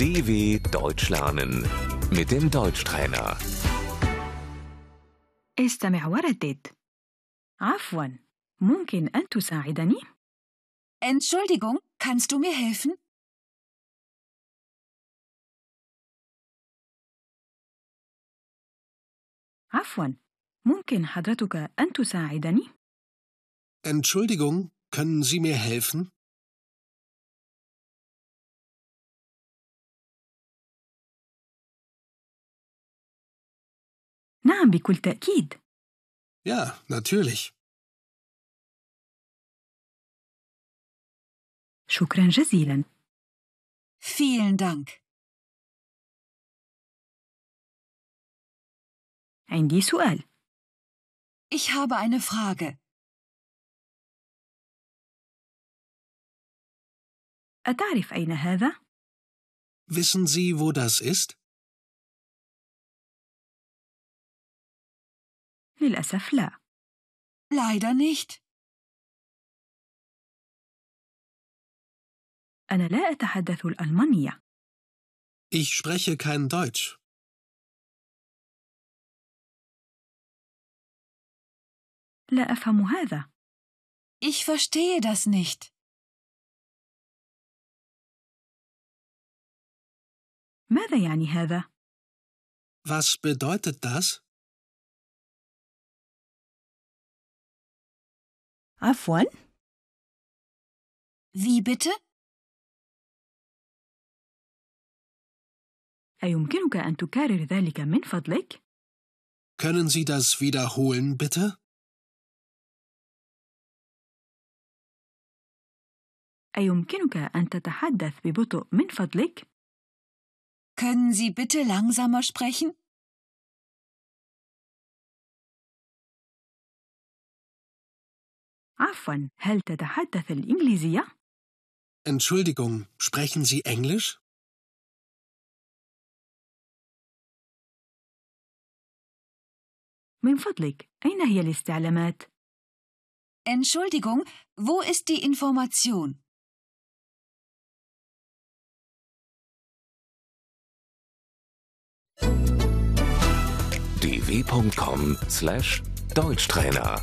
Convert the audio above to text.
DW Deutsch lernen mit dem Deutschtrainer. استمع وردد عفوا ممكن أن تساعدني؟ Entschuldigung, kannst du mir helfen? عفوا ممكن حضرتك أن تساعدني؟ Entschuldigung, können Sie mir helfen? نعم بكل تأكيد Ja, natürlich. شكرا جزيلا Vielen Dank. عندي سؤال Ich habe eine Frage. أتعرف أين هذا؟ Wissen Sie, wo das ist? للأسف لا Leider nicht. أنا لا أتحدث الألمانية Ich spreche kein Deutsch. لا أفهم هذا Ich verstehe das nicht. ماذا يعني هذا؟ Was bedeutet das? عفوا Wie bitte? أيمكنك أن تكرر ذلك من فضلك؟ Können Sie das wiederholen, bitte? أيمكنك أن تتحدث ببطء من فضلك؟ Können Sie bitte langsamer sprechen? عفوا هل تتحدث الإنجليزية؟ Entschuldigung, sprechen Sie Englisch? من فضلك أين هي الاستعلامات؟ Entschuldigung, wo ist die Information? dw.com/deutschtrainer